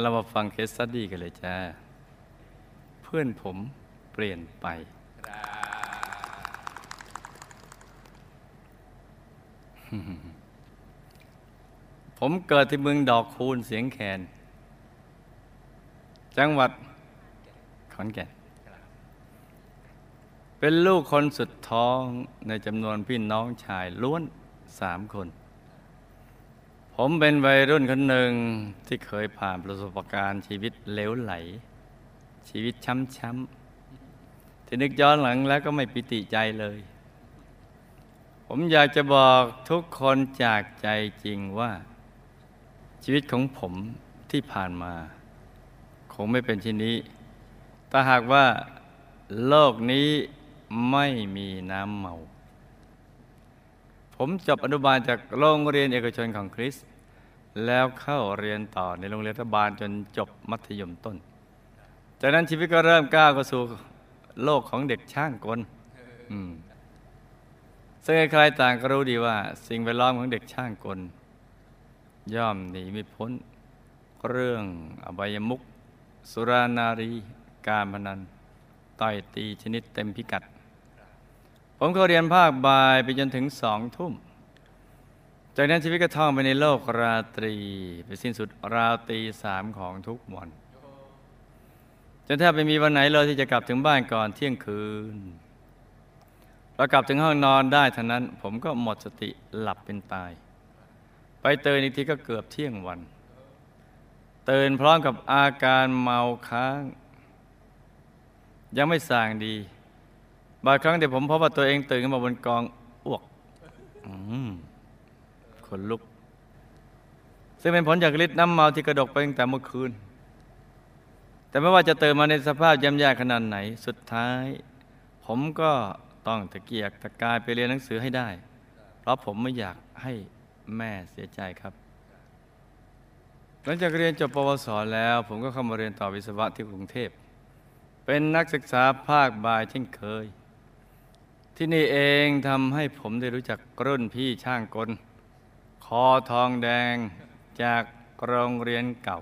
เรามาฟังเคสสตี้กันเลยจ้า เพื่อนผมเปลี่ยนไป ผมเกิดที่เมืองดอกคูณเสียงแคน จังหวัดขอนแก่น เป็นลูกคนสุดท้องในจำนวนพี่น้องชายล้วนสามคน ผมเป็นวัยรุ่นคนหนึ่งที่เคยผ่านประสบการณ์ชีวิตเลวไหล ชีวิตช้ำๆที่นึกย้อนหลังแล้วก็ไม่ปิติใจเลย ผมอยากจะบอกทุกคนจากใจจริงว่า ชีวิตของผมที่ผ่านมา คงไม่เป็นเช่นนี้แต่หากว่าโลกนี้ไม่มีน้ำเมา ผมจบอนุบาลจากโรงเรียนเอกชนของคริส แล้วเข้าเรียนต่อในโรงเรียนรัฐบาลจนจบมัธยมต้น จากนั้นชีวิตก็เริ่มก้าวเข้าสู่โลกของเด็กช่างกลซึ่งใครๆต่างก็รู้ดีว่า สิ่งแวดล้อมของเด็กช่างกล ย่อมหนีไม่พ้น เรื่องอบายมุกสุรานารี การพนัน ต่อยตีชนิดเต็มพิกัด ผมเข้าเรียนภาคบ่ายไปจนถึงสองทุ่ม จากนั้นชีวิตก็ท่องไปในโลกราตรี ไปสิ้นสุดราวตีสามของทุกวันจนแทบไม่มีวันไหนเลยที่จะกลับถึงบ้านก่อนเที่ยงคืนเรากลับถึงห้องนอนได้เท่านั้น ผมก็หมดสติหลับเป็นตาย ไปเตือนอีกทีก็เกือบเที่ยงวันตื่นพร้อมกับอาการเมาค้าง ยังไม่ส่างดี บางครั้งเดี๋ยวผมพบว่าตัวเองตื่นขึ้นมาบนกองอ้วกอืม ขนลุก ซึ่งเป็นผลจากฤทธิ์น้ำเมาที่กระดกไปตั้งแต่เมื่อคืน แต่ไม่ว่าจะเตื่นมาในสภาพย่ำแย่ขนาดไหน สุดท้าย ผมก็ต้องตะเกียกตะกายไปเรียนหนังสือให้ได้ เพราะผมไม่อยากให้แม่เสียใจครับ หลังจากเรียนจบปวสแล้ว ผมก็เข้ามาเรียนต่อวิศวะที่กรุงเทพ เป็นนักศึกษาภาคบ่ายเช่นเคยที่นี่เองทำให้ผมได้รู้จักรุ่นพี่ช่างกล อทองแดงจากโรงเรียนเก่า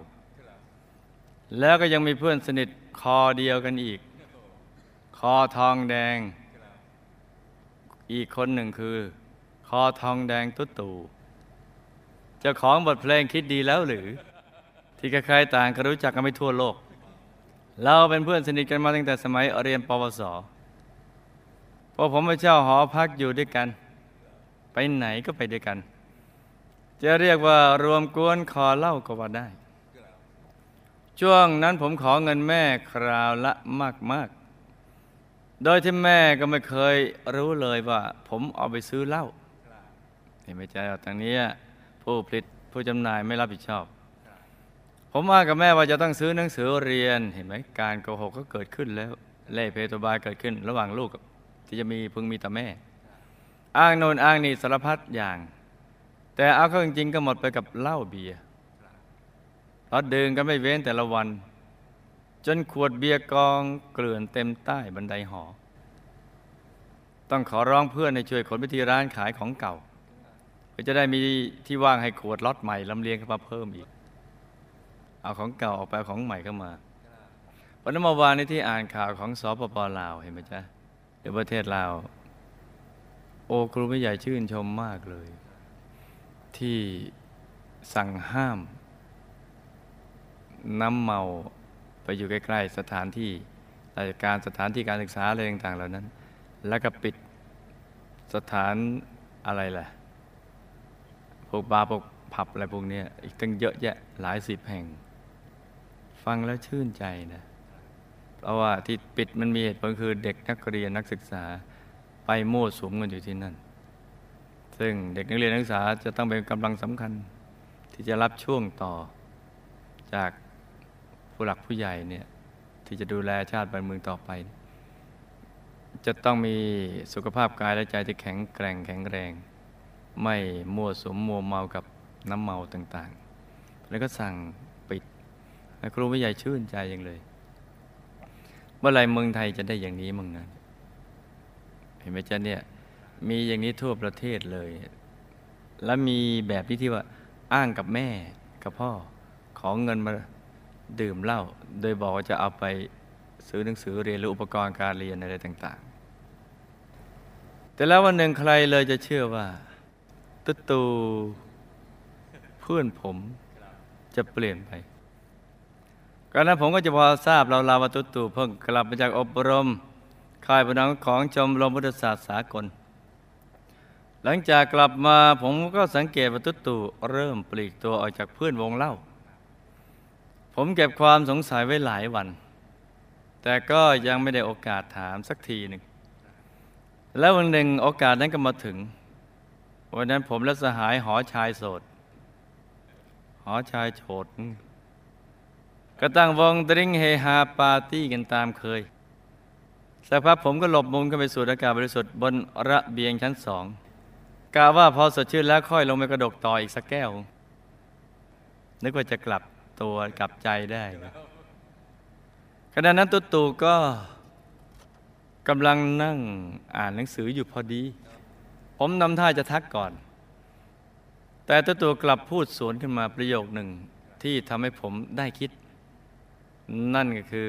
แล้วก็ยังมีเพื่อนสนิทคอเดียวกันอีก คอทองแดง อีกคนหนึ่งคือ คอทองแดงตุ๊ตู่เจ้าของบทเพลงคิดดีแล้วหรือ ที่ใครๆต่างก็รู้จักกันไม่ทั่วโลก เราเป็นเพื่อนสนิทกันมาตั้งแต่สมัยเรียนปวสพอผมไปเช่าหอพักอยู่ด้วยกัน ไปไหนก็ไปด้วยกัน จะเรียกว่ารวมกวนคอเล่าก็ว่าได้ ช่วงนั้นผมขอเงินแม่คราวละมากๆโดยที่แม่ก็ไม่เคยรู้เลยว่า ผมเอาไปซื้อเหล้าเห็นไหมจ๊ะทางนี้ผู้ผลิตผู้จำหน่ายไม่รับผิดชอบ ผมว่ากับแม่ว่าจะต้องซื้อหนังสือเรียนเห็นไหมการโกหกก็เกิดขึ้นแล้วเล่เพตบายเกิดขึ้น ระหว่างลูกกับที่จะมีพึงมีแต่แม่ อ้างโนนอ้างนี่สารพัดอย่าง แต่เอาเข้าจริงๆก็หมดไปกับเหล้าเบียร์เราดื่มกันไม่เว้นแต่ละวัน จนขวดเบียร์กองเกลื่อนเต็มใต้บันไดหอ ต้องขอร้องเพื่อนให้ช่วยขนไปที่ร้านขายของเก่าเพื่อจะได้มีที่ว่างให้ขวดล็อตใหม่ลำเลียงเข้ามาเพิ่มอีก เอาของเก่าออกไปของใหม่เข้ามาวันนั้นเมื่อวานนี้ที่อ่านข่าวของสปปลาวเห็นไหมจ๊ะในประเทศลาวโอ้ครูไม่ใหญ่ชื่นชมมากเลย ที่สั่งห้าม น้ำเมาไปอยู่ใกล้ ๆ สถานที่ราชการสถานที่การศึกษาอะไรต่างๆเหล่านั้น แล้วก็ปิดสถานอะไรล่ะพวกบาร์พวกผับอะไรพวกนี้อีกตั้งเยอะแยะหลายสิบแห่ง ฟังแล้วชื่นใจนะ เพราะว่าที่ปิดมันมีเหตุผลคือเด็กนักเรียนนักศึกษาไปมั่วสุมกันอยู่ที่นั่น ซึ่งเด็กนักเรียนนักศึกษาจะต้องเป็นกำลังสำคัญ ที่จะรับช่วงต่อ จากผู้หลักผู้ใหญ่เนี่ยที่จะดูแลชาติบ้านเมืองต่อไป จะต้องมีสุขภาพกายและใจที่แข็งแกร่งแข็งแรง ไม่มั่วสมมัวเมากับน้ำเมาต่างๆ แล้วก็สั่งปิดครูผู้ใหญ่ชื่นใจอย่างเลยเมื่อไรเมืองไทยจะได้อย่างนี้มึงนะเห็นไหมจ๊ะเนี่ย มีอย่างนี้ทั่วประเทศเลย แล้วมีแบบที่ที่ว่าอ้างกับแม่กับพ่อขอเงินมาดื่มเหล้าโดยบอกว่าจะเอาไปซื้อหนังสือเรียนหรืออุปกรณ์การเรียนอะไรต่าง ๆ แต่แล้ววันหนึ่งใครเลยจะเชื่อว่าตุ๊ตูเพื่อนผมจะเปลี่ยนไปก่อนนั้นผมก็จะพอทราบเราลาวาตุ๊ตูเพิ่งกลับมาจากอบรมค่ายพนังของชมรมพุทธศาสตร์สากล หลังจากกลับมาผมก็สังเกตว่าตุ๊ดตูเริ่มปลีกตัวออกจากเพื่อนวงเล่า ผมเก็บความสงสัยไว้หลายวัน แต่ก็ยังไม่ได้โอกาสถามสักทีหนึ่ง แล้ววันหนึ่งโอกาสนั้นก็มาถึง วันนั้นผมและสหายหอชายโสด หอชายโฉดก็ตั้งวงดริงเฮฮาปาร์ตี้กันตามเคยสักพักผมก็หลบมุมขึ้นไปสูดอากาศบริสุทธิ์บนระเบียงชั้นสอง กาว่าพอสดชื่นแล้วค่อยลงไปกระดกต่ออีกสักแก้ว นึกว่าจะกลับตัวกลับใจได้ขณะนั้นตุ๊ตูก็กำลังนั่งอ่านหนังสืออยู่พอดี ผมนำท่าจะทักก่อน แต่ตุ๊ตูกลับพูดสวนขึ้นมาประโยคหนึ่งที่ทำให้ผมได้คิด นั่นก็คือ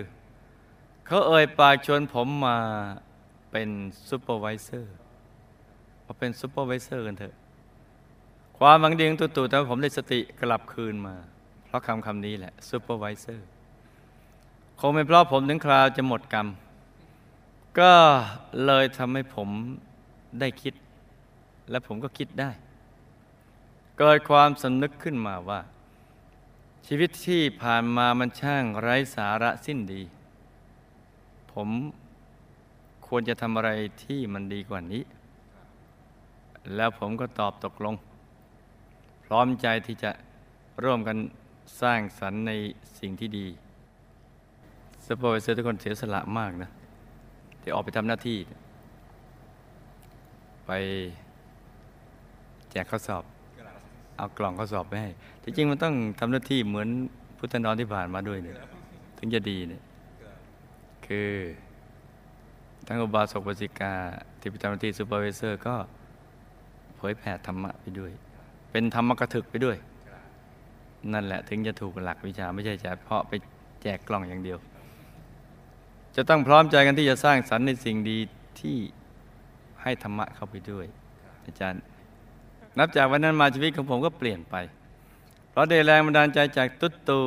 เขาเอ่ยปากชวนผมมาเป็น supervisor มาเป็น supervisor กันเถอะ ความหวังดีของตุ๊ตู่ทำให้ผมได้สติกลับคืนมา เพราะคำคำนี้แหละ supervisor คงเป็นเพราะผมถึงคราวจะหมดกรรม ก็เลยทำให้ผมได้คิด และผมก็คิดได้ เกิดความสำนึกขึ้นมาว่า ชีวิตที่ผ่านมามันช่างไร้สาระสิ้นดี ผมควรจะทำอะไรที่มันดีกว่านี้ แล้วผมก็ตอบตกลง พร้อมใจที่จะร่วมกันสร้างสรรค์ในสิ่งที่ดี supervisor ทุกคนเสียสละมากนะที่ออกไปทำหน้าที่ ไปแจกข้อสอบ เอากล่องข้อสอบไปให้ที่จริงมันต้องทำหน้าที่เหมือนพุทธนอนที่ผ่านมาด้วยเนี่ยถึงจะดีเนี่ยคือทั้งอุบาสกบาสิกาที่ไปทำหน้าที่ซูเปอร์วิเซอร์ก็ เผยแผ่ธรรมะไปด้วย เป็นธรรมกระถึกไปด้วย นั่นแหละถึงจะถูกหลักวิชาไม่ใช่จะเพาะไปแจกกล่องอย่างเดียว จะต้องพร้อมใจกันที่จะสร้างสรรค์ในสิ่งดีที่ให้ธรรมะเข้าไปด้วย อาจารย์ นับจากวันนั้นมาชีวิตของผมก็เปลี่ยนไป เพราะได้แรงบันดาลใจจากตุ๊ตู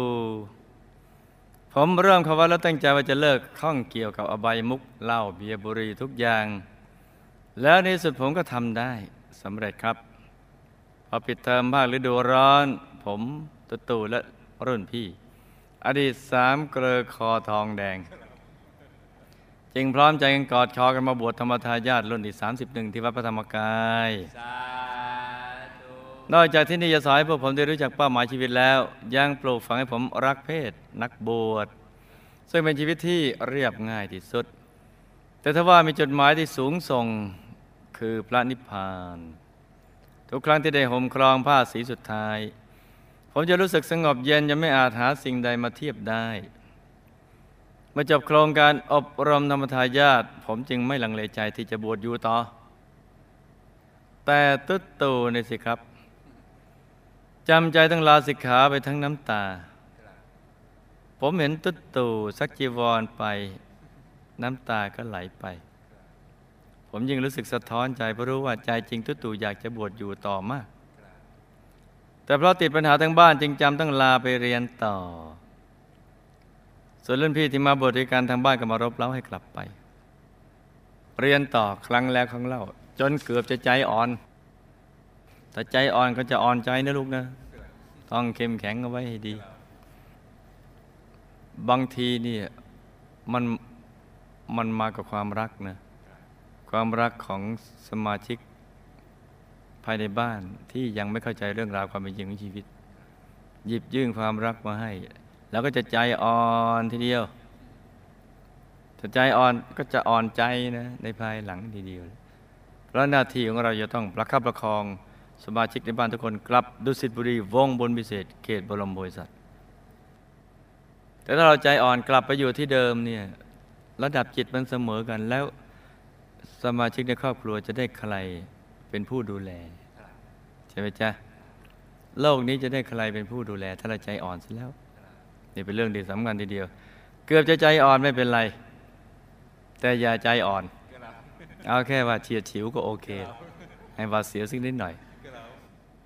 ผมเริ่มคำว่าแล้วตั้งใจว่าจะเลิกข้องเกี่ยวกับอบายมุกเหล้าเบียร์บุหรี่ทุกอย่าง แล้วในสุดผมก็ทำได้ สำเร็จครับ พอปิดเทอมภาคฤดูร้อน ผมตุตูและรุ่นพี่ อดีตสามเกลอคอทองแดง จึงพร้อมใจกันกอดคอกันมาบวชธรรมทายาทรุ่นที่ 31 ที่วัดพระธรรมกายนอกจากที่นี่จะสอนให้พวกผมได้รู้จักเป้าหมายชีวิตแล้ว ยังปลูกฝังให้ผมรักเพศ นักบวชซึ่งเป็นชีวิตที่เรียบง่ายที่สุด แต่ถ้าว่ามีจดหมายที่สูงส่ง คือพระนิพพาน ทุกครั้งที่ได้ห่มครองผ้าสีสุดท้าย ผมจะรู้สึกสงบเย็นจะไม่อาจหาสิ่งใดมาเทียบได้เมื่อจบโครงการอบรมธรรมทายาทผมจึงไม่ลังเลใจที่จะบวชอยู่ต่อ แต่ตุ๊ดตูนี่สิครับจำใจต้องลาสิกขาไปทั้งน้ำตา ผมเห็นตุ๊ดตูสักจีวรไป น้ำตาก็ไหลไป ผมยิ่งรู้สึกสะท้อนใจเพราะรู้ว่าใจจริงตุตูอยากจะบวชอยู่ต่อมาก แต่เพราะติดปัญหาทั้งบ้านจึงจำต้องลาไปเรียนต่อ ส่วนรุ่นพี่ที่มาบวชด้วยกันทางบ้านก็มารบเล้าให้กลับไป เรียนต่อครั้งแล้วครั้งเล่า จนเกือบจะใจอ่อน แต่ใจอ่อนก็จะอ่อนใจนะลูกนะ ต้องเข้มแข็งเอาไว้ให้ดี บางทีนี่มันมันมากับความรักนะ ความรักของสมาชิกภายในบ้านที่ยังไม่เข้าใจเรื่องราวความเป็นจริงของชีวิต หยิบยื่นความรักมาให้ แล้วก็จะใจอ่อนทีเดียวถ้าใจอ่อนก็จะอ่อนใจนะในภายหลังทีเดียวเพราะหน้าที่ของเราจะต้องประคับประคองสมาชิกในบ้านทุกคนกลับดุสิตบุรีวงบนพิเศษ เขตบรมโพธิสัตว์แต่ถ้าเราใจอ่อนกลับไปอยู่ที่เดิมเนี่ยระดับจิตมันเสมอกันแล้ว สมาชิกในครอบครัวจะได้ใครเป็นผู้ดูแลใช่ไหมจ๊ะโลกนี้จะได้ใครเป็นผู้ดูแล ถ้าเราใจอ่อนซะแล้ว นี่เป็นเรื่องที่สำคัญทีเดียว เกือบจะใจอ่อนไม่เป็นไร แต่อย่าใจอ่อน เอาแค่ว่าเฉียดฉิวก็โอเค ให้ว่าเสียสักนิดหน่อย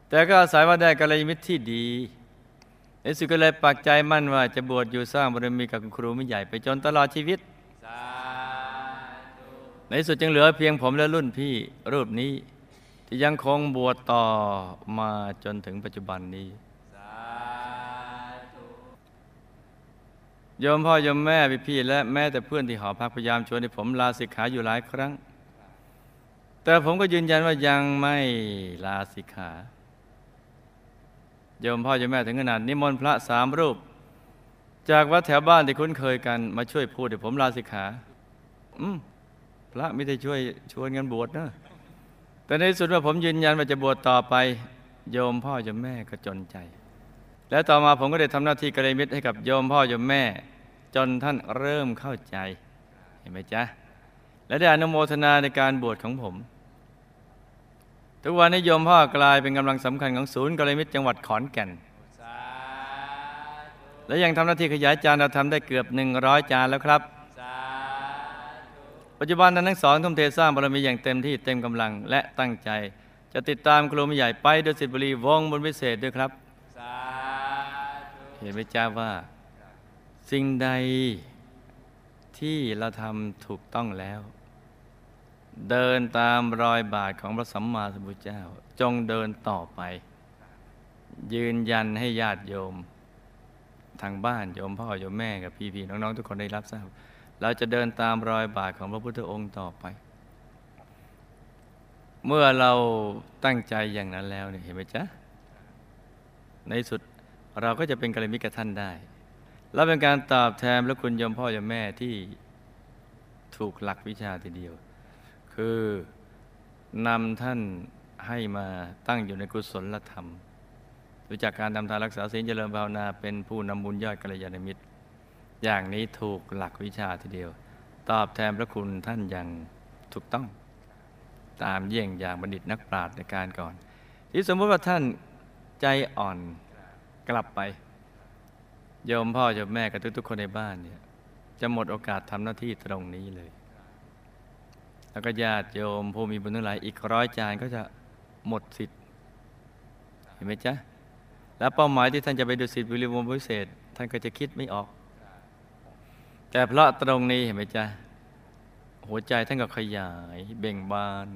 แต่ก็อาศัยว่าได้กัลยาณมิตรที่ดีในสุดก็เลยปักใจมั่นว่าจะบวชอยู่สร้างบารมีกับคุณครูไม่ใหญ่ไปจนตลอดชีวิต ในสุดจึงเหลือเพียงผมและรุ่นพี่รูปนี้ ที่ยังคงบวชต่อมาจนถึงปัจจุบันนี้โยมพ่อโยมแม่พี่พี่และแม่แต่เพื่อนที่หอพักพยายามชวนให้ผมลาสิกขาอยู่หลายครั้ง แต่ผมก็ยืนยันว่ายังไม่ลาสิกขาโยมพ่อโยมแม่ถึงขนาดนิมนต์พระสามรูป จากวัดแถวบ้านที่คุ้นเคยกันมาช่วยพูดให้ผมลาสิกขา อืม พระไม่ได้ช่วยชวนกันบวชนะแต่ในที่สุดว่าผมยืนยันว่าจะบวชต่อไป โยมพ่อโยมแม่ก็จนใจ แล้วต่อมาผมก็ได้ทำหน้าที่กระไรมิตรให้กับโยมพ่อโยมแม่ จนท่านเริ่มเข้าใจ เห็นไหมจ๊ะ และได้อนุโมทนาในการบวชของผม ทุกวันนี้โยมพ่อกลายเป็นกำลังสำคัญของศูนย์กระไรมิตรจังหวัดขอนแก่น และยังทำหน้าที่ขยายจานเราทำได้เกือบ 100 จานแล้วครับ ปัจจุบันนั้นทั้งสองทุ่มเทสร้างบารมีอย่างเต็มที่เต็มกำลังและตั้งใจ จะติดตามครูมใหญ่ไปโดยสิทธิบุรีวงบนพิเศษด้วยครับเห็นไหมจ้าว่า สิ่งใดที่เราทำถูกต้องแล้ว เดินตามรอยบาทของพระสัมมาสัมพุทธเจ้า จงเดินต่อไป ยืนยันให้ญาติโยม ทางบ้านโยมพ่อโยมแม่กับพี่ๆน้องๆทุกคนได้รับทราบ เราจะเดินตามรอยบาทของพระพุทธองค์ต่อไป เมื่อเราตั้งใจอย่างนั้นแล้วเนี่ยเห็นไหมจ๊ะ ในสุดเราก็จะเป็นกัลยาณมิตรกับท่านได้ และเป็นการตอบแทนพระคุณยมพ่อยมแม่ที่ถูกหลักวิชาทีเดียว คือนำท่านให้มาตั้งอยู่ในกุศลธรรมรู้จักการทำทานรักษาศีลเจริญภาวนาเป็นผู้นำบุญยอดกัลยาณมิตร อย่างนี้ถูกหลักวิชาทีเดียว ตอบแทนพระคุณท่านอย่างถูกต้อง ตามเยี่ยงอย่างบัณฑิตนักปราชญ์ในการก่อน ที่สมมติว่าท่านใจอ่อนกลับไปโยมพ่อโยมแม่กับทุกๆคนในบ้านเนี่ยจะหมดโอกาสทำหน้าที่ตรงนี้เลย แล้วก็ญาติโยมผู้มีบุญทั้งหลายอีกร้อยจานก็จะหมดสิทธิ์ เห็นไหมจ๊ะ แล้วเป้าหมายที่ท่านจะไปดูสิทธิ์บุรีวงศ์พิเศษ ท่านก็จะคิดไม่ออก แต่เพราะตรงนี้เห็นไหมจ๊ะ หัวใจท่านก็ขยายเบ่งบาน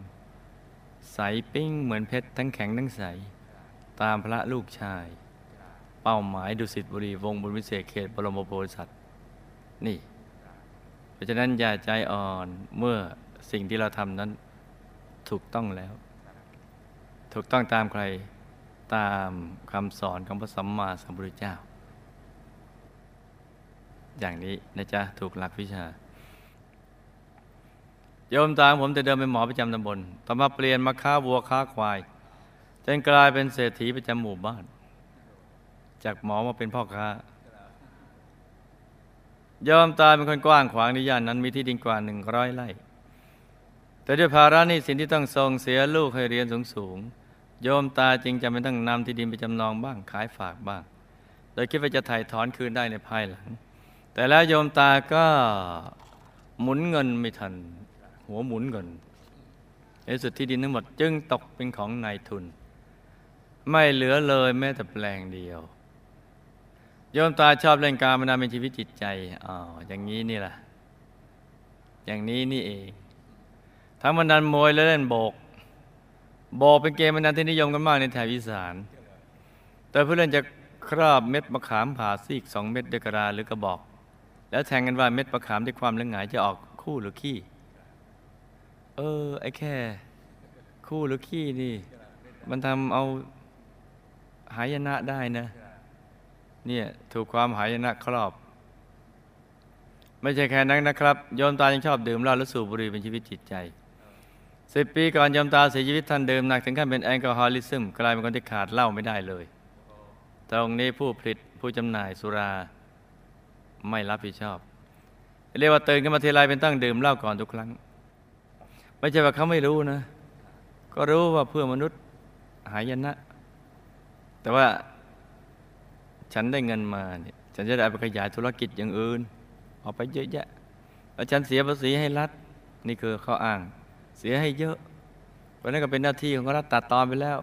ใสปิ้งเหมือนเพชรทั้งแข็งทั้งใส ตามพระลูกชาย เป้าหมายดุสิตบุรีวงบุญวิเศษเขตบรมโพธิสัตว์นี่ เพราะฉะนั้นอย่าใจอ่อนเมื่อสิ่งที่เราทำนั้นถูกต้องแล้ว ถูกต้องตามใครตามคำสอนของพระสัมมาสัมพุทธเจ้า อย่างนี้นะจ๊ะถูกหลักวิชา โยมตามผมแต่เดิมเป็นหมอประจำตำบลต่อมาเปลี่ยนมาค้าวัวค้าควายจนกลายเป็นเศรษฐีประจำหมู่บ้าน จากหมอมาเป็นพ่อค้ายอมตายเป็นคนกว้างขวางในย่านนั้นมีที่ดินกว่าหนึ่งร้อยไร่ แต่ด้วยภาระนี้สินที่ต้องส่งเสียลูกให้เรียนสูงสูงๆโยมตาจึงจำเป็นต้องนำที่ดินไปจำนองบ้างขายฝากบ้าง โดยคิดว่าจะถ่ายถอนคืนได้ในภายหลัง แต่แล้วโยมตาก็หมุนเงินไม่ทัน หัวหมุนเงินในสุดที่ดินทั้งหมดจึงตกเป็นของนายทุน ไม่เหลือเลยแม้แต่แปลงเดียว โยมตาชอบเล่นการมานานเป็นชีวิตจิตใจอ๋ออย่างนี้นี่แหละอย่างนี้นี่เอง ทั้งมันนันมวยและเล่นโบกโบกเป็นเกมมันนันที่นิยมกันมากในแถบอีสานแต่ผู้เล่นจะครอบเม็ดมะขามผ่าซีกสองเม็ดด้วยกระดาหรือกระบอก แล้วแทงกันว่าเม็ดมะขามด้วยความเลืองหงายจะออกคู่หรือขี้ เออ ไอ้แค่ คู่หรือขี้นี่ มันทำเอาหายนะได้นะ เนี่ยถูกความหายนะครอบ ไม่ใช่แค่นั้นนะครับ โยมตายังชอบดื่มเหล้าและสูบบุหรี่เป็นชีวิตจิตใจสิบปีก่อนโยมตาเสียชีวิตท่านดื่มหนักถึงขั้นเป็นแอลกอฮอลิซึมกลายเป็นคนที่ขาดเหล้าไม่ได้เลย ตรงนี้ผู้ผลิตผู้จำหน่ายสุรา ไม่รับผิดชอบ เรียกว่าตื่นขึ้นมาทีไรเป็นตั้งดื่มเหล้าก่อนทุกครั้ง ไม่ใช่ว่าเขาไม่รู้นะ ก็รู้ว่าเพื่อมนุษย์หายนะ แต่ว่าฉันได้เงินมาเนี่ยฉันจะได้ไปขยายธุรกิจอย่างอื่น ออกไปเยอะแยะแล้วฉันเสียภาษีให้รัฐ นี่คือข้ออ้าง เสียให้เยอะ เพราะนั้นก็เป็นหน้าที่ของรัฐตัดตอนไปแล้ว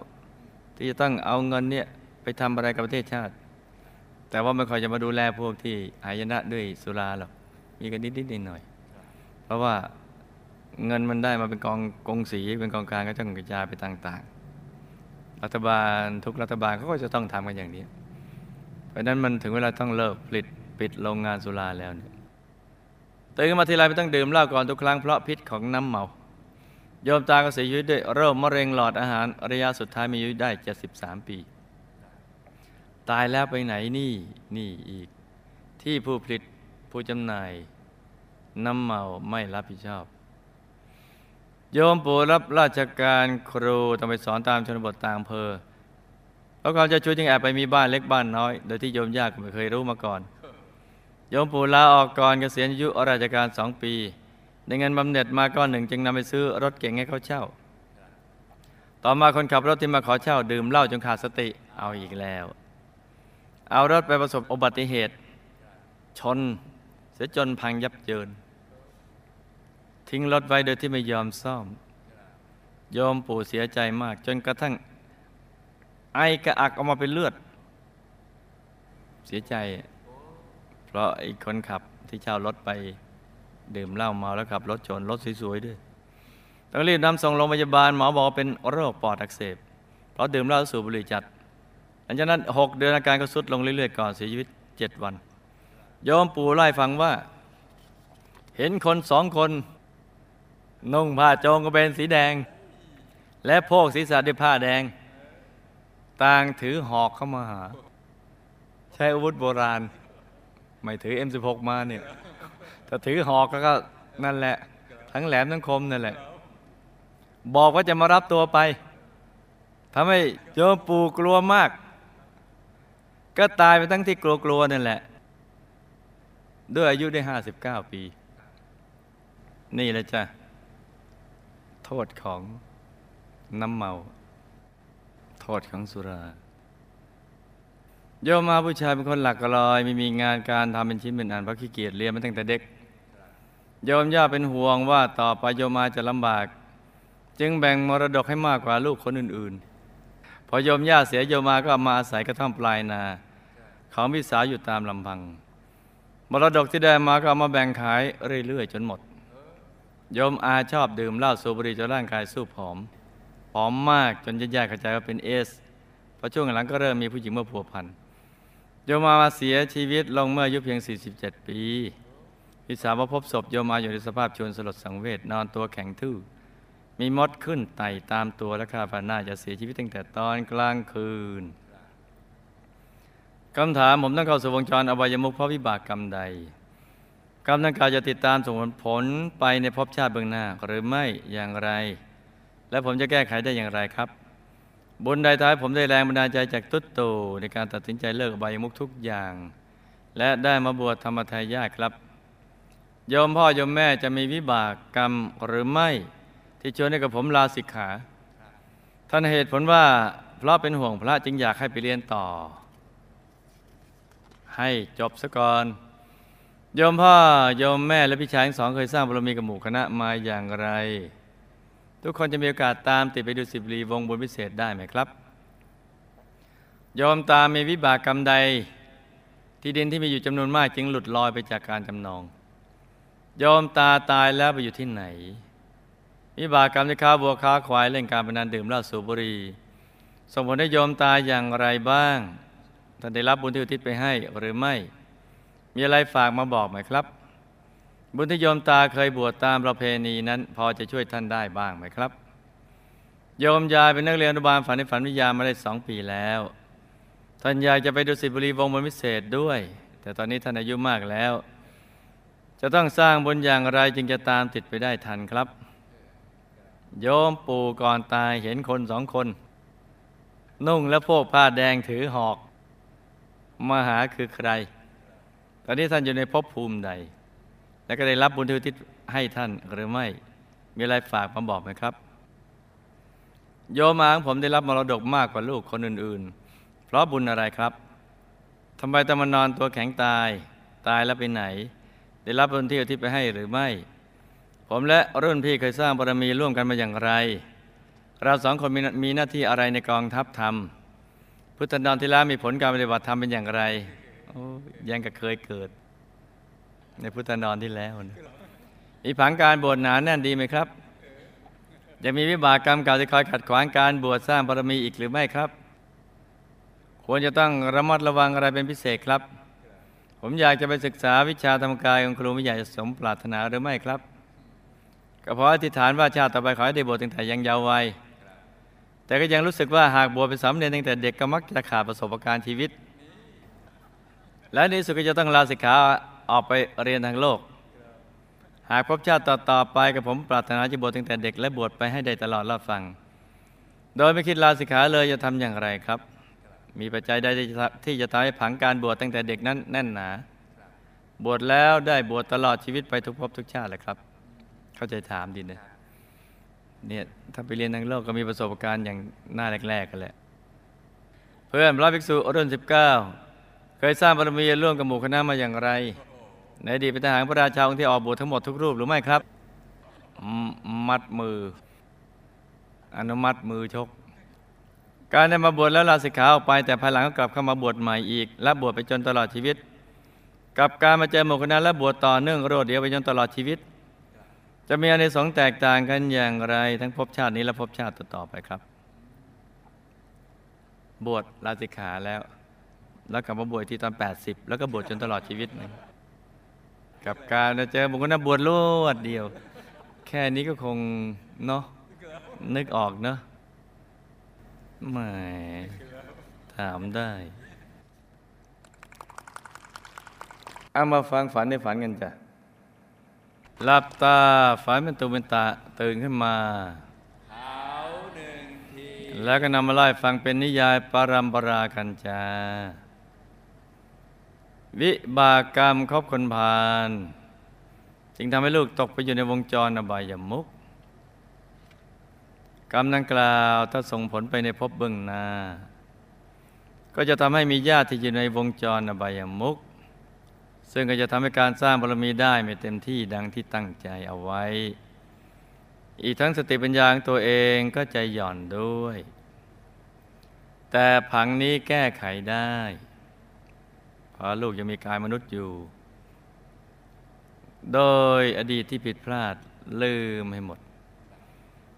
ที่จะต้องเอาเงินเนี่ยไปทำอะไรกับประเทศชาติ แต่ว่าไม่ค่อยจะมาดูแลพวกที่หายนะด้วยสุราหรอกมีกันนิดๆหน่อยๆเพราะว่าเงินมันได้มาเป็นกองกองสีเป็นกองกลางก็ต้องกระจายไปต่าง ๆ รัฐบาลทุกรัฐบาลเขาก็จะต้องทำกันอย่างนี้ เพราะนั้นมันถึงเวลาต้องเลิกผลิตปิดโรงงานสุราแล้วเนี่ยตื่นมาทีไรไม่ต้องดื่มเหล้าก่อนทุกครั้งเพราะพิษของน้ำเมา โยมตาก็เสียชีวิตด้วยโรคมะเร็งหลอดอาหารระยะสุดท้ายมีอายุได้ 73 ปี ตายแล้วไปไหนนี่นี่อีก ที่ผู้ผลิตผู้จำหน่ายน้ำเมาไม่รับผิดชอบ โยมปู่รับราชการครูต้องไปสอนตามชนบทต่างอำเภอแล้วความจะช่วยจึงแอบไปมีบ้านเล็กบ้านน้อย โดยที่โยมยากไม่เคยรู้มาก่อน โยมปู่ลาออกก่อนเกษียณอายุราชการสองปีได้เงินบำเหน็จมาก้อนหนึ่งจึงนำไปซื้อรถเก๋งให้เขาเช่า ต่อมาคนขับรถที่มาขอเช่าดื่มเหล้าจนขาดสติเอาอีกแล้ว เอารถไปประสบอุบัติเหตุ ชน เสียจนพังยับเยิน ทิ้งรถไว้โดยที่ไม่ยอมซ่อมโยมปู่เสียใจมาก จนกระทั่ง ไอกระอักออกมาเป็นเลือด เสียใจ เพราะไอ้คนขับที่เช่ารถไปดื่มเหล้าเมาแล้วขับรถชนรถสวยๆด้วยต้องรีบนำส่งโรงพยาบาลหมอบอกเป็นโรคปอดอักเสบเพราะดื่มเหล้าสูบบุหรี่จัด หลังจากนั้นหกเดือนอาการก็ทรุดลงเรื่อยๆก่อนเสียชีวิตเจ็ดวัน โยมปู่ไล่ฟังว่า เห็นคนสองคนนุ่งผ้าโจงกระเบนสีแดง และโพกศีรษะด้วยผ้าแดง ต่างถือหอกเข้ามาหา ใช้อาวุธโบราณ ไม่ถือ M16 มาเนี่ยถ้าถือหอกก็นั่นแหละ ทั้งแหลมทั้งคมนั่นแหละ บอกว่าจะมารับตัวไปทำให้โยมปู่กลัวมาก ก็ตายไปทั้งที่กลัวๆนั่นแหละ ด้วยอายุได้ห้าสิบเก้าปี นี่แหละจ้ะ โทษของน้ำเมา โทษของสุราโยมมาผู้ชายเป็นคนหลักลอย ไม่มีงานการทำเป็นชิ้นเป็นอันเพราะขี้เกียจเรียนมาตั้งแต่เด็ก โยมย่าเป็นห่วงว่าต่อไปโยมมาจะลำบาก จึงแบ่งมรดกให้มากกว่าลูกคนอื่นๆ พอโยมย่าเสียโยมมาก็มาอาศัยกระท่อมปลายนา เของพี่สาอยู่ตามลำพัง มรดกที่ได้มาก็ามาแบ่งขายเรื่อยๆจนหมด โยมอาชอบดื่มเหล้าสูบบุหรี่จนร่างกายสู้ผอม ผอมมากจนญาติๆเข้าใจว่าเป็นเอสพอช่วงหลังก็เริ่มมีผู้หญิงมาผัวพันโยมมาเสียชีวิตลงเมื่ออายุเพียง 47 ปีพี่สาวมาพบศพโยมมาอยู่ในสภาพชวนสลดสังเวชนอนตัวแข็งทื่อ มีมดขึ้นไต่ตามตัวและคาดว่าน่าจะเสียชีวิตตั้งแต่ตอนกลางคืนคำถามผมต้องเข้าสู่วงจรอบายมุขเพราะวิบากกรรมใด กรรมดังกล่าวจะติดตามส่งผลไปในภพชาติเบื้องหน้าหรือไม่อย่างไร และผมจะแก้ไขได้อย่างไรครับบุญใดท้ายผมได้แรงบันดาลใจจากตุ๊ดตูในการตัดสินใจเลิกอบายมุขทุกอย่าง และได้มาบวชธรรมทายาทครับโยมพ่อโยมแม่จะมีวิบากกรรมหรือไม่ ที่ชวนให้กับผมลาสิกขา ท่านเหตุผลว่าเพราะเป็นห่วงพระจึงอยากให้ไปเรียนต่อ ให้จบซะก่อนโยมพ่อโยมแม่และพี่ชายทั้งสองเคยสร้างบารมีกับหมู่คณะมาอย่างไร ทุกคนจะมีโอกาสตามติดไปดูสิบรีวงบุญพิเศษได้ไหมครับโยมตามมีวิบากกรรมใด ที่ดินที่มีอยู่จำนวนมากจึงหลุดลอยไปจากการจำนองโยมตาตายแล้วไปอยู่ที่ไหน วิบากกรรมที่ค้าบัวค้าควายเล่นการพนันดื่มเหล้าสูบบุหรี่ส่งผลให้โยมตายอย่างไรบ้าง ท่านได้รับบุญที่อุทิศไปให้หรือไม่ มีอะไรฝากมาบอกไหมครับ บุญที่โยมตาเคยบวชตามประเพณีนั้น พอจะช่วยท่านได้บ้างไหมครับ โยมยายเป็นนักเรียนอนุบาลฝันในฝันวิทยามาได้สองปีแล้ว ท่านยากจะไปดูสิบุรีวงบนพิเศษด้วย แต่ตอนนี้ท่านอายุมากแล้ว จะต้องสร้างบุญอย่างไรจึงจะตามติดไปได้ทันครับ โยมปู่ก่อนตายเห็นคนสองคน นุ่งและพวกผ้าแดงถือหอก มาหาคือใคร ตอนนี้ท่านอยู่ในภพภูมิใด และก็ได้รับบุญที่อุทิศให้ท่านหรือไม่ มีอะไรฝากมาบอกไหมครับ โยมอาของผมได้รับมรดกมากกว่าลูกคนอื่นๆ เพราะบุญอะไรครับทำไมต้องมานอนตัวแข็งตาย ตายแล้วไปไหน ได้รับบุญที่อุทิศไปให้หรือไม่ ผมและรุ่นพี่เคยสร้างบารมีร่วมกันมาอย่างไร เราสองคนมีมีหน้าที่อะไรในกองทัพธรรม พุทธนอนที่แล้วมีผลการปฏิบัติธรรมเป็นอย่างไรโอ้ยังก็เคยเกิด ในพุทธนอนที่แล้วนะมีผังการบวชหนาแน่นดีไหมครับยังมีวิบากกรรมเก่าที่คอยขัดขวางการบวชสร้างบารมีอีกหรือไม่ครับ ควรจะต้องระมัดระวังอะไรเป็นพิเศษครับ ผมอยากจะไปศึกษาวิชาธรรมกายของครูวิทยาสมปรารถนาหรือไม่ครับ ก็เพราะอธิษฐานว่าชาติต่อไปขอให้ได้บวชตั้งแต่ยังเยาว์วัยแต่ก็ยังรู้สึกว่าหากบวชเป็นสามเณรตั้งแต่เด็กก็มักจะขาดประสบการณ์ชีวิต และในที่สุดก็จะต้องลาสิกขาออกไปเรียนทางโลก หากพบชาติต่อๆไปกับผมปรารถนาจะบวชตั้งแต่เด็ก และบวชไปให้ได้ตลอดรอดฟัง โดยไม่คิดลาสิกขาเลยจะทำอย่างไรครับ มีปัจจัยใดที่จะทำให้ผังการบวชตั้งแต่เด็กนั้นแน่นหนา บวชแล้วได้บวชตลอดชีวิตไปทุกภพทุกชาติเลยครับ เข้าใจถามดีนะเนี่ยถ้าไปเรียนทางโลกก็มีประสบการณ์อย่างหน้าแรกๆกันแหละ เพื่อนพระภิกษุรุ่นสิบเก้าเคยสร้างบารมีร่วมกับหมู่คณะมาอย่างไร ในอดีตเป็นทหารพระราชาองค์ที่ออกบวชทั้งหมดทุกรูปหรือไม่ครับ มัดมือ อนุมัติมือชก การได้มาบวชแล้วลาสิกขาออกไป แต่ภายหลังก็กลับเข้ามาบวชใหม่อีก และบวชไปจนตลอดชีวิต กับการมาเจอหมู่คณะและบวชต่อเนื่องรวดเดียวไปจนตลอดชีวิต จะมีอานิสงส์แตกต่างกันอย่างไรทั้งภพชาตินี้และภพชาติต่อไปครับ บวชลาสิกขาแล้ว แล้วกลับมาบวชที่ตอน 80 แล้วก็บวชจนตลอดชีวิตนะกับการเจอหมู่คณะบวชรวดเดียว แค่นี้ก็คงเนาะนึกออกเนาะไม่ถามได้เอามาฟังฝันในฝันกันจ้ะ หลับตาฝันเป็นตูเป็นตาตื่นขึ้นมาแล้วก็นำมาไล่ฟังเป็นนิยายปารัมปรากันจา วิบากกรรมครอบคนพาลจึงทำให้ลูกตกไปอยู่ในวงจรอบายมุกกรรมดังกล่าวถ้าส่งผลไปในภพเบื้องหน้า ก็จะทำให้มีญาติที่อยู่ในวงจรอบายมุก ซึ่งก็จะทำให้การสร้างบารมีได้ไม่เต็มที่ดังที่ตั้งใจเอาไว้ อีกทั้งสติปัญญาของตัวเองก็ใจหย่อนด้วย แต่ผังนี้แก้ไขได้เพราะลูกยังมีกายมนุษย์อยู่ โดยอดีตที่ผิดพลาดลืมให้หมด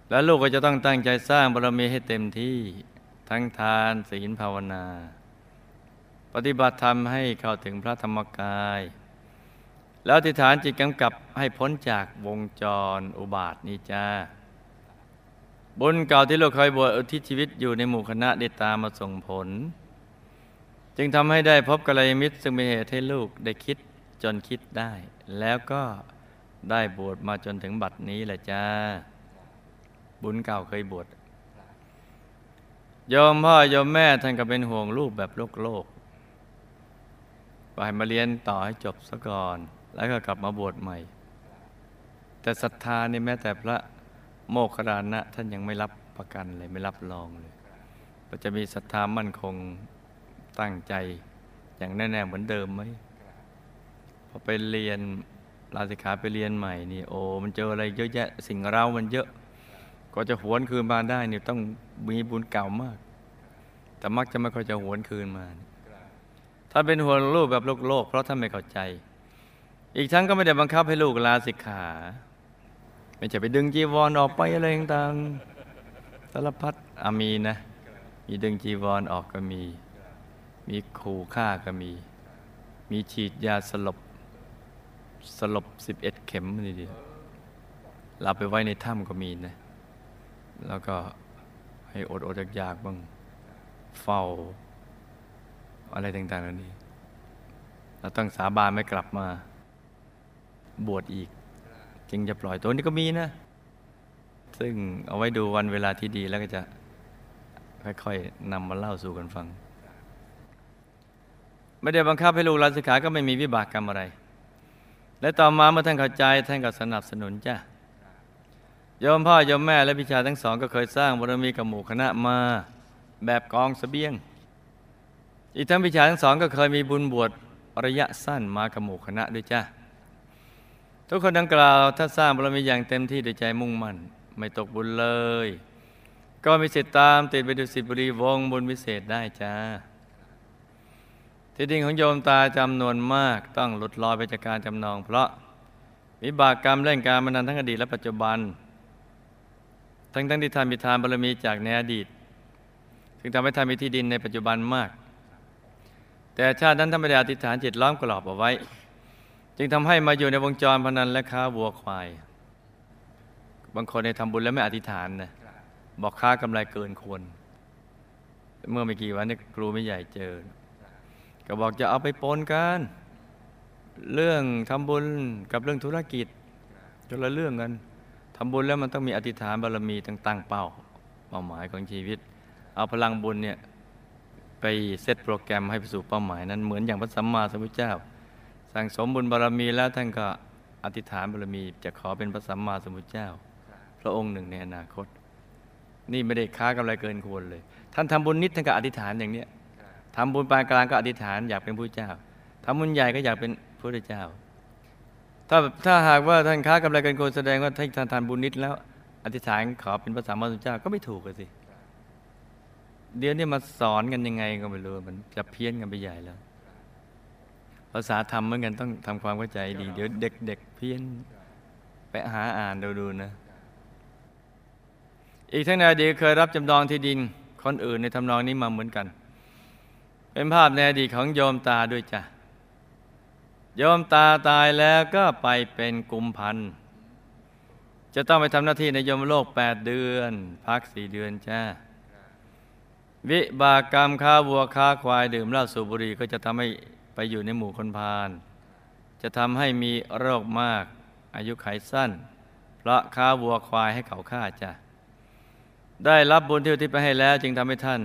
แล้วลูกก็จะต้องตั้งใจสร้างบารมีให้เต็มที่ทั้งทานศีลภาวนา ฏิบัติธรรมให้เข้าถึงพระธรรมกาย แล้วทิฏฐานจิตกำกับให้พ้นจากวงจรอุบาทนี้จ้าบุญเก่าที่เราเคยบวชอุทิศชีวิตอยู่ในหมู่คณะได้ตามมาส่งผล จึงทำให้ได้พบกัลยาณมิตรซึ่งเป็นเหตุให้ลูกได้คิดจนคิดได้ แล้วก็ได้บวชมาจนถึงบัดนี้แหละจ้า บุญเก่าเคยบวชยอมพ่อยอมแม่ท่านก็เป็นห่วงลูกแบบโลกโลก ไปมาเรียนต่อให้จบซะก่อน แล้วก็กลับมาบวชใหม่ แต่ศรัทธานี่แม้แต่พระโมคคัลลานะท่านยังไม่รับประกันเลยไม่รับรองเลยก็จะมีศรัทธามั่นคงตั้งใจอย่างแน่ๆเหมือนเดิมไหมพอไปเรียนลาสิกขาไปเรียนใหม่นี่โอ้มันเจออะไรเยอะแยะสิ่งเรามันเยอะ ก็จะหวนคืนมาได้นี่ต้องมีบุญเก่ามาก แต่มักจะไม่ค่อยจะหวนคืนมา ถ้าเป็นห่วงลูกแบบโลกโลกเพราะท่านไม่เข้าใจ อีกทั้งก็ไม่ได้บังคับให้ลูกลาสิกขา ไม่จะไปดึงจีวรอออกไปอะไรต่างๆสารพัดอามีนะ มีดึงจีวรอออกก็มี มีขู่ฆ่าก็มี มีฉีดยาสลบสลบสิบเอ็ดเข็มนี่ดีเราไปไว้ในถ้ำก็มีนะ แล้วก็ให้อดอดอยากๆบ้างเฝ้า อะไรต่างๆเหล่านี้ เราต้องสาบานไม่กลับมา บวชอีก จึงจะปล่อยตัวนี้ก็มีนะ ซึ่งเอาไว้ดูวันเวลาที่ดีแล้วก็จะค่อยๆนำมาเล่าสู่กันฟัง ไม่ได้บังคับให้ลูกลาสิกขาก็ไม่มีวิบากกรรมอะไร และต่อมาเมื่อท่านเข้าใจท่านก็สนับสนุนจ้ะโยมพ่อโยมแม่และพิชาทั้งสอง ก็เคยสร้างบารมีกับหมู่คณะมา แบบกองสเสบียง อีกทั้งพิชาทั้งสองก็เคยมีบุญบวชระยะสั้นมากับหมู่คณะด้วยจ้าทุกคนดังกล่าวถ้าสร้างบารมีอย่างเต็มที่ด้วยใจมุ่งมั่น ไม่ตกบุญเลย ก็มีสิทธิตามติดไปดูสิบุรีวงบุญวิเศษได้จ้าที่ดินของโยมตาจำนวนมากต้องหลุดลอยไปจากการจำนอง เพราะวิบากกรรมเล่นการมานานทั้งอดีตและปัจจุบัน ทั้งทั้งที่ท่านมีทานบารมีจากในอดีตซึ่งทำให้ทานมีที่ดินในปัจจุบันมาก แต่ชาตินั้นท่านไม่ได้อธิษฐานจิตล้อมกรอบเอาไว้ จึงทำให้มาอยู่ในวงจรพนันและค้าวัวควาย บางคนในทำบุญแล้วไม่อธิษฐานนะบอกค้ากำไรเกินควร เมื่อไม่กี่วันนี้ครูไม่ใหญ่เจอ ก็บอกจะเอาไปปนกัน เรื่องทำบุญกับเรื่องธุรกิจจนละเรื่องกันทำบุญแล้วมันต้องมีอธิษฐานบารมีตั้งตั้งเป้าเป้าหมายของชีวิต เอาพลังบุญเนี่ย ไปเซตโปรแกรมให้ไปสู่เป้าหมายนั้นเหมือนอย่างพระสัมมาสัมพุทธเจ้า สั่งสมบุญบารมีแล้วท่านก็อธิษฐานบารมีจะขอเป็นพระสัมมาสัมพุทธเจ้า พระองค์หนึ่งในอนาคต นี่ไม่ได้ค้ากำไรเกินควรเลย ท่านทำบุญนิดท่านก็อธิษฐานอย่างเนี้ยทำบุญปานกลางก็อธิษฐานอยากเป็นพระเจ้าทำบุญใหญ่ก็อยากเป็นพระเจ้า ถ้าถ้าหากว่าท่านค้ากำไรเกินควรแสดงว่าท่านทานบุญนิดแล้ว อธิษฐานขอเป็นพระสัมมาสัมพุทธเจ้าก็ไม่ถูกเลยสิ เดี๋ยวนี้มาสอนกันยังไงก็ไม่รู้มันจะเพี้ยนกันไปใหญ่แล้ว ภาษาธรรมเหมือนกันต้องทำความเข้าใจดี เดี๋ยวเด็ก ๆ เพี้ยนไปหาอ่านดูดูนะ อีกทั้งในอดีตเคยรับจำนองที่ดินคนอื่นในทำนองนี้มาเหมือนกัน เป็นภาพในอดีตของโยมตาด้วยจ้ะโยมตาตายแล้วก็ไปเป็นกุมพันธ์จะต้องไปทำหน้าที่ในยมโลกแปดเดือน พักสี่เดือนจ้า วิบากกรรมค้าวัวค้าควายดื่มเหล้าสูบบุหรี่ก็จะทำให้ไปอยู่ในหมู่คนพาลจะทำให้มีโรคมาก อายุไขสั้น เพราะค้าวัวควายให้เขาฆ่าจ้ะได้รับบุญที่อุทิศไปให้แล้ว จึงทำให้ท่าน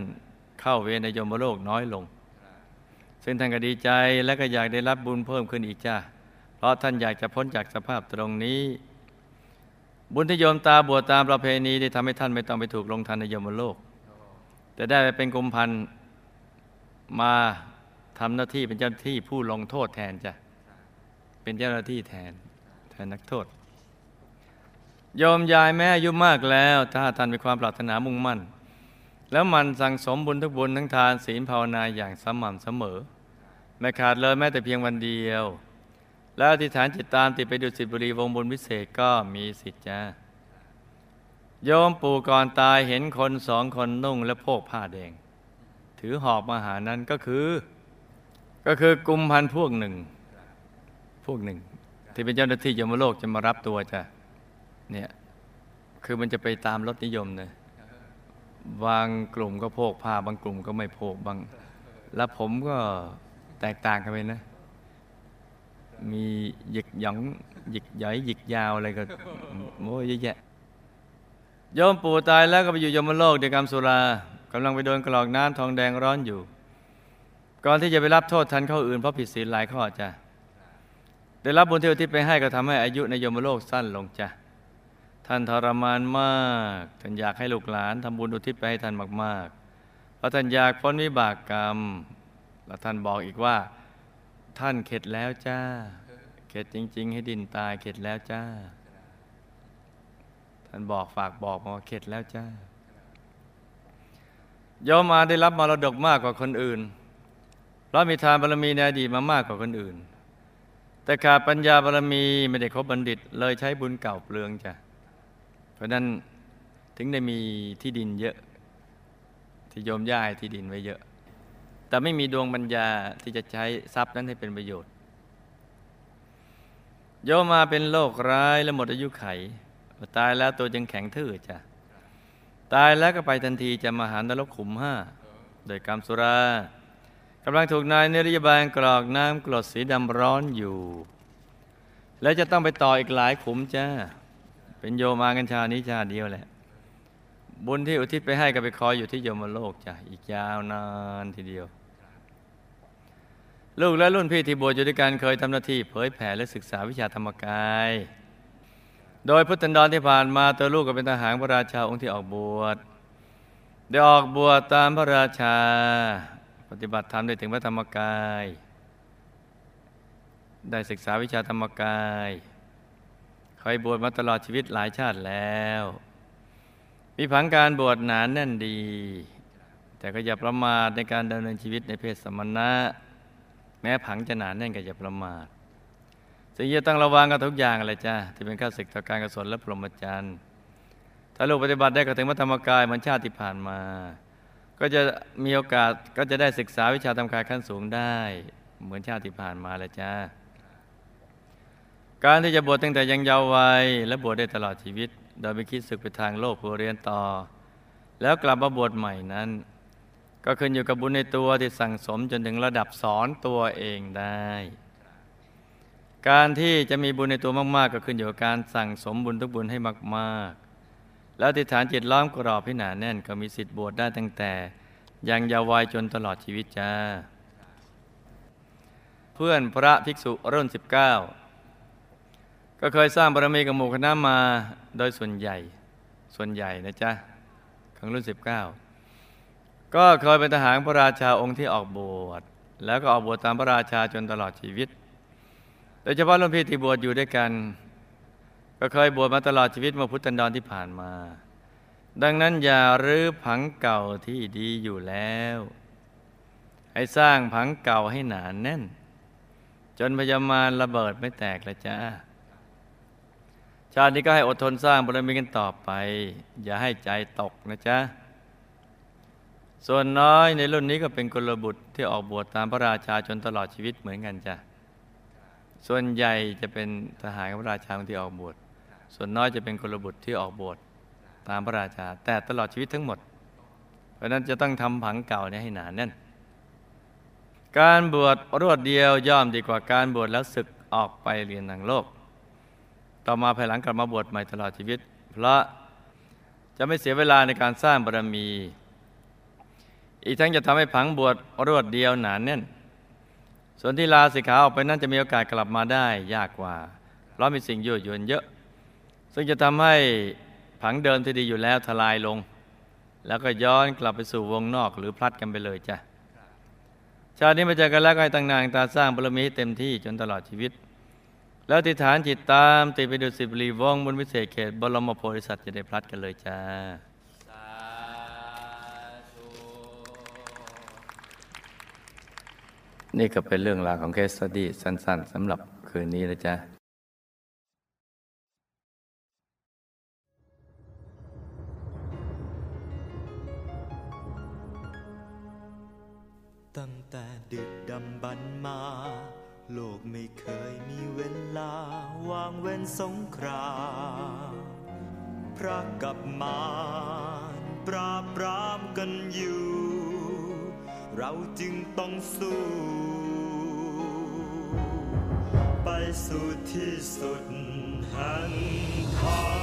เข้าเวรในยมโลกน้อยลง ซึ่งท่านก็ดีใจและก็อยากได้รับบุญเพิ่มขึ้นอีกจ้าเพราะท่านอยากจะพ้นจากสภาพตรงนี้ บุญที่โยมตาบวชตามประเพณีได้ทำให้ท่านไม่ต้องไปถูกลงทันในยมโลก แต่ได้ไปเป็นกุมพันธ์มาทำหน้าที่เป็นเจ้าหน้าที่ผู้ลงโทษแทนจ้ะ เป็นเจ้าหน้าที่แทนแทนนักโทษโยมยายแม่อายุมากแล้ว ถ้าท่านมีความปรารถนามุ่งมั่น แล้วมันสั่งสมบุญทุกบุญทั้งทานศีลภาวนาอย่างสม่ำเสมอ ไม่ขาดเลยแม้แต่เพียงวันเดียว แล้วอธิษฐานจิตตามติดไปดุสิบุรีวงบุญวิเศษก็มีสิทธิ์จ้า โยมปู่ก่อนตายเห็นคนสองคนนุ่งและโพกผ้าแดง ถือหอบมาหานั้นก็คือ ก็คือกุมพันพวกหนึ่ง พวกหนึ่ง ที่เป็นเจ้าหน้าที่ยมโลกจะมารับตัวจ้ะเนี่ยคือมันจะไปตามรถนิยมเนะบางกลุ่มก็โพกผ้า บางกลุ่มก็ไม่โพกบาง แล้วผมก็แตกต่างกันไปนะ มีหยิกหยองหยิกหย่อยหยิกยาวอะไรก็โอ้ยเยอะแยะ โยมปู่ตายแล้วก็ไปอยู่ยมโลกเดียวกับสุรากำลังไปโดนกรอกน้ำทองแดงร้อนอยู่ ก่อนที่จะไปรับโทษทันข้ออื่นเพราะผิดศีลหลายข้อจ้ะได้รับบุญที่อุทิศไปให้ก็ทำให้อายุในยมโลกสั้นลงจ้ะท่านทรมานมากท่านอยากให้ลูกหลานทำบุญอุทิศไปให้ท่านมากๆเพราะท่านอยากพ้นวิบากกรรม แล้วท่านบอกอีกว่า ท่านเข็ดแล้วจ้าเข็ดจริง ๆ ให้ดินตายเข็ดแล้วจ้า ท่านบอกฝากบอกมาเข็ดแล้วจ้าโยมมาได้รับมรดกมากกว่าคนอื่น เพราะมีทานบารมีในอดีตมามากกว่าคนอื่น แต่ขาดปัญญาบารมีไม่ได้ครบบัณฑิต เลยใช้บุญเก่าเปลืองจ้ะ เพราะนั้นถึงได้มีที่ดินเยอะ ที่โยมย่ายที่ดินไว้เยอะ แต่ไม่มีดวงปัญญาที่จะใช้ทรัพย์นั้นให้เป็นประโยชน์ โยมมาเป็นโรคร้ายและหมดอายุไข ตายแล้วตัวจึงแข็งทื่อจ้ะตายแล้วก็ไปทันทีจะมาหานรกขุมห้าโดยกรรมสุรากำลังถูกนายเนริยบาลกรอกน้ำกรดสีดำร้อนอยู่ แล้วจะต้องไปต่ออีกหลายขุมจ้าเป็นโยมากันชานี้ชาเดียวแหละ บุญที่อุทิศไปให้ก็ไปคอยอยู่ที่โยมโลกจ้ะอีกยาวนานทีเดียว ลูกและรุ่นพี่ที่บวชอยู่ด้วยกันเคยทำหน้าที่เผยแผ่และศึกษาวิชาธรรมกาย โดยพุทธันดรที่ผ่านมาตัวลูกก็เป็นทหารพระราชาองค์ที่ออกบวชได้ออกบวชตามพระราชา ปฏิบัติธรรมได้ถึงพระธรรมกาย ได้ศึกษาวิชาธรรมกายเคยบวชมาตลอดชีวิตหลายชาติแล้ว มีผังการบวชหนานแน่นดี แต่ก็อย่าประมาทในการดำเนินชีวิตในเพศสมณะ แม้ผังจะหนานแน่นก็อย่าประมาท สิ่งที่ต้องระวังกันทุกอย่างเลยจ้าที่เป็นข้าศึกต่อการกระสนและพรหมจรรย์ถ้าลูกปฏิบัติได้ก็ถึงพระธรรมกายเหมือนชาติที่ผ่านมา ก็จะมีโอกาสก็จะได้ศึกษาวิชาธรรมกายขั้นสูงได้ เหมือนชาติที่ผ่านมาเลยจ้าการที่จะบวชตั้งแต่ยังเยาว์วัยและบวชได้ตลอดชีวิต โดยไม่คิดศึกไปทางโลกเพื่อเรียนต่อ แล้วกลับมาบวชใหม่นั้น ก็ขึ้นอยู่กับบุญในตัวที่สั่งสมจนถึงระดับสอนตัวเองได้ การที่จะมีบุญในตัวมาก ๆ ก็ขึ้นอยู่กับการสั่งสมบุญทุกบุญให้มากๆ แล้วติฐานจิตล้อมกรอบให้หนาแน่นก็มีสิทธิ์บวชได้ตั้งแต่ ยังเยาว์วัยจนตลอดชีวิตจ้า เพื่อนพระภิกษุรุ่น 19 ก็เคยสร้างบารมีกับหมู่คณะมาโดยส่วนใหญ่ ส่วนใหญ่นะจ๊ะของรุ่น 19 ก็เคยเป็นทหารพระราชาองค์ที่ออกบวชแล้วก็ออกบวชตามพระราชาจนตลอดชีวิต โดยเฉพาะรุ่นพี่ที่บวชอยู่ด้วยกัน ก็เคยบวชมาตลอดชีวิตมื่อพุทธันดรที่ผ่านมา ดังนั้นอย่ารื้อผังเก่าที่ดีอยู่แล้ว ให้สร้างผังเก่าให้หนานแน่น จนพยามารระเบิดไม่แตกละจ้าชาตินี้ก็ให้อดทนสร้างบารมีกันต่อไป อย่าให้ใจตกนะจ๊ะส่วนน้อยในรุ่นนี้ก็เป็นกุลบุตรที่ออกบวชตามพระราชาจนตลอดชีวิตเหมือนกันจ้ะ ส่วนใหญ่จะเป็นทหารพระราชาที่ออกบวช ส่วนน้อยจะเป็นกลบุตรที่ออกบวชตามพระราชา แต่ตลอดชีวิตทั้งหมด เพราะนั้นจะต้องทำผังเก่านี้ให้หนาแน่น การบวชรวดเดียวย่อมดีกว่าการบวชแล้วศึกออกไปเรียนทางโลก ต่อมาภายหลังกลับมาบวชใหม่ตลอดชีวิต เพราะจะไม่เสียเวลาในการสร้างบารมี อีกทั้งจะทำให้ผังบวชรวดเดียวหนานแน่น ส่วนที่ลาสิกขาออกไปนั่นจะมีโอกาสกลับมาได้ยากกว่า เพราะมีสิ่งยั่วยวนเยอะ ซึ่งจะทำให้ผังเดิมที่ดีอยู่แล้วทลายลง แล้วก็ย้อนกลับไปสู่วงนอกหรือพลัดกันไปเลยจ้ะชาตินี้มาเจอกันแล้วก็ให้ตั้งนางตาสร้างบารมีเต็มที่จนตลอดชีวิต แล้วติฐานจิตตามติไปดูสิบรีวงบนวิเศษเขตบรมโพธิสัตว์จะได้พลัดกันเลยจ้า นี่ก็เป็นเรื่องราวของเคสตี้สั้น ๆสำหรับคืนนี้นะจ๊ะตั้งแต่ดึกดำบรรมา โลกไม่เคยมีเวลา วางเว้นสงครามพระกับมารปราบปรามกันอยู่ เราจึงต้องสู้ ไปสู่ที่สุดแห่งทาง